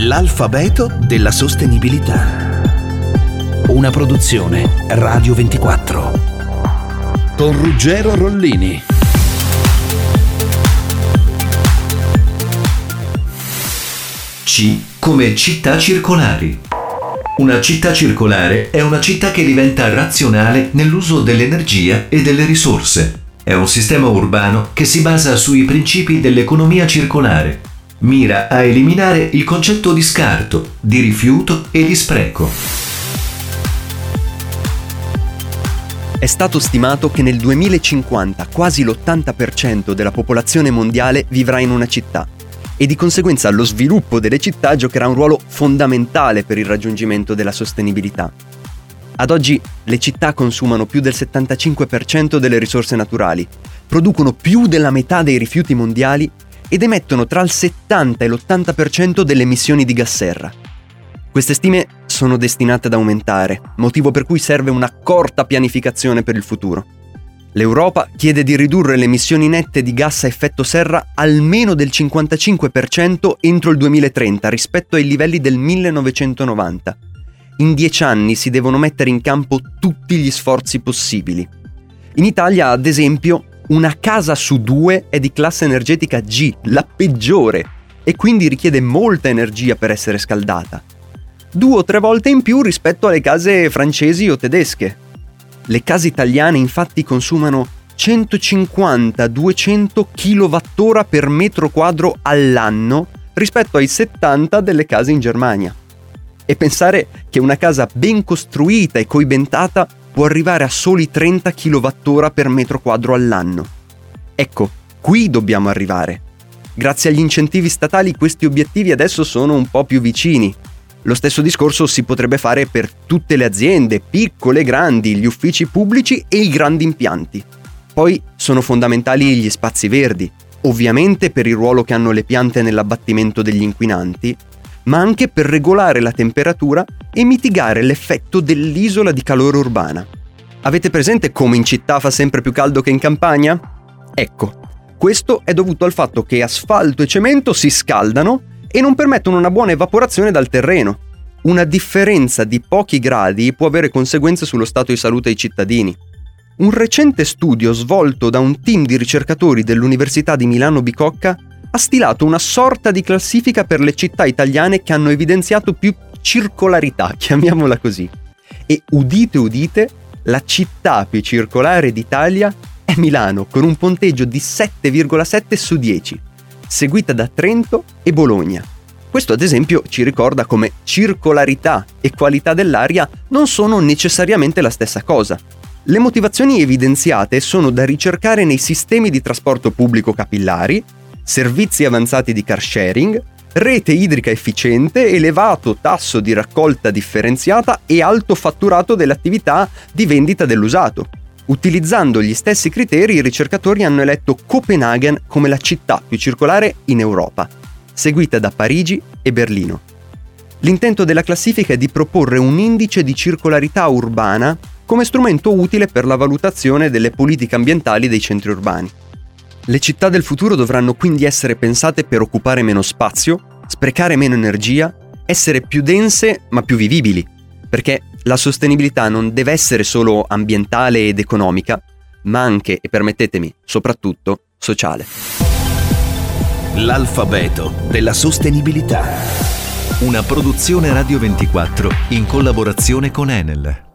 L'alfabeto della sostenibilità. Una produzione Radio 24. Con Ruggero Rollini. C come città circolari. Una città circolare è una città che diventa razionale nell'uso dell'energia e delle risorse. È un sistema urbano che si basa sui principi dell'economia circolare. Mira a eliminare il concetto di scarto, di rifiuto e di spreco. È stato stimato che nel 2050 quasi l'80% della popolazione mondiale vivrà in una città e di conseguenza lo sviluppo delle città giocherà un ruolo fondamentale per il raggiungimento della sostenibilità. Ad oggi le città consumano più del 75% delle risorse naturali, producono più della metà dei rifiuti mondiali ed emettono tra il 70 e l'80% delle emissioni di gas serra. Queste stime sono destinate ad aumentare, motivo per cui serve un'accorta pianificazione per il futuro. L'Europa chiede di ridurre le emissioni nette di gas a effetto serra almeno del 55% entro il 2030 rispetto ai livelli del 1990. In dieci anni si devono mettere in campo tutti gli sforzi possibili. In Italia, ad esempio, una casa su due è di classe energetica G, la peggiore, e quindi richiede molta energia per essere scaldata. Due o tre volte in più rispetto alle case francesi o tedesche. Le case italiane infatti consumano 150-200 kWh per metro quadro all'anno rispetto ai 70 delle case in Germania. E pensare che una casa ben costruita e coibentata può arrivare a soli 30 kWh per metro quadro all'anno. Ecco, qui dobbiamo arrivare. Grazie agli incentivi statali questi obiettivi adesso sono un po' più vicini, lo stesso discorso si potrebbe fare per tutte le aziende, piccole e grandi, gli uffici pubblici e i grandi impianti. Poi sono fondamentali gli spazi verdi, ovviamente per il ruolo che hanno le piante nell'abbattimento degli inquinanti, ma anche per regolare la temperatura e mitigare l'effetto dell'isola di calore urbana. Avete presente come in città fa sempre più caldo che in campagna? Ecco, questo è dovuto al fatto che asfalto e cemento si scaldano e non permettono una buona evaporazione dal terreno. Una differenza di pochi gradi può avere conseguenze sullo stato di salute dei cittadini. Un recente studio svolto da un team di ricercatori dell'Università di Milano Bicocca ha stilato una sorta di classifica per le città italiane che hanno evidenziato più circolarità, chiamiamola così. E udite udite, la città più circolare d'Italia è Milano, con un punteggio di 7,7 su 10 seguita da Trento e Bologna. Questo ad esempio ci ricorda come circolarità e qualità dell'aria non sono necessariamente la stessa cosa. Le motivazioni evidenziate sono da ricercare nei sistemi di trasporto pubblico capillari, servizi avanzati di car sharing, rete idrica efficiente, elevato tasso di raccolta differenziata e alto fatturato delle attività di vendita dell'usato. Utilizzando gli stessi criteri, i ricercatori hanno eletto Copenaghen come la città più circolare in Europa, seguita da Parigi e Berlino. L'intento della classifica è di proporre un indice di circolarità urbana come strumento utile per la valutazione delle politiche ambientali dei centri urbani. Le città del futuro dovranno quindi essere pensate per occupare meno spazio, sprecare meno energia, essere più dense ma più vivibili, perché la sostenibilità non deve essere solo ambientale ed economica, ma anche, e permettetemi, soprattutto sociale. L'alfabeto della sostenibilità. Una produzione Radio 24 in collaborazione con Enel.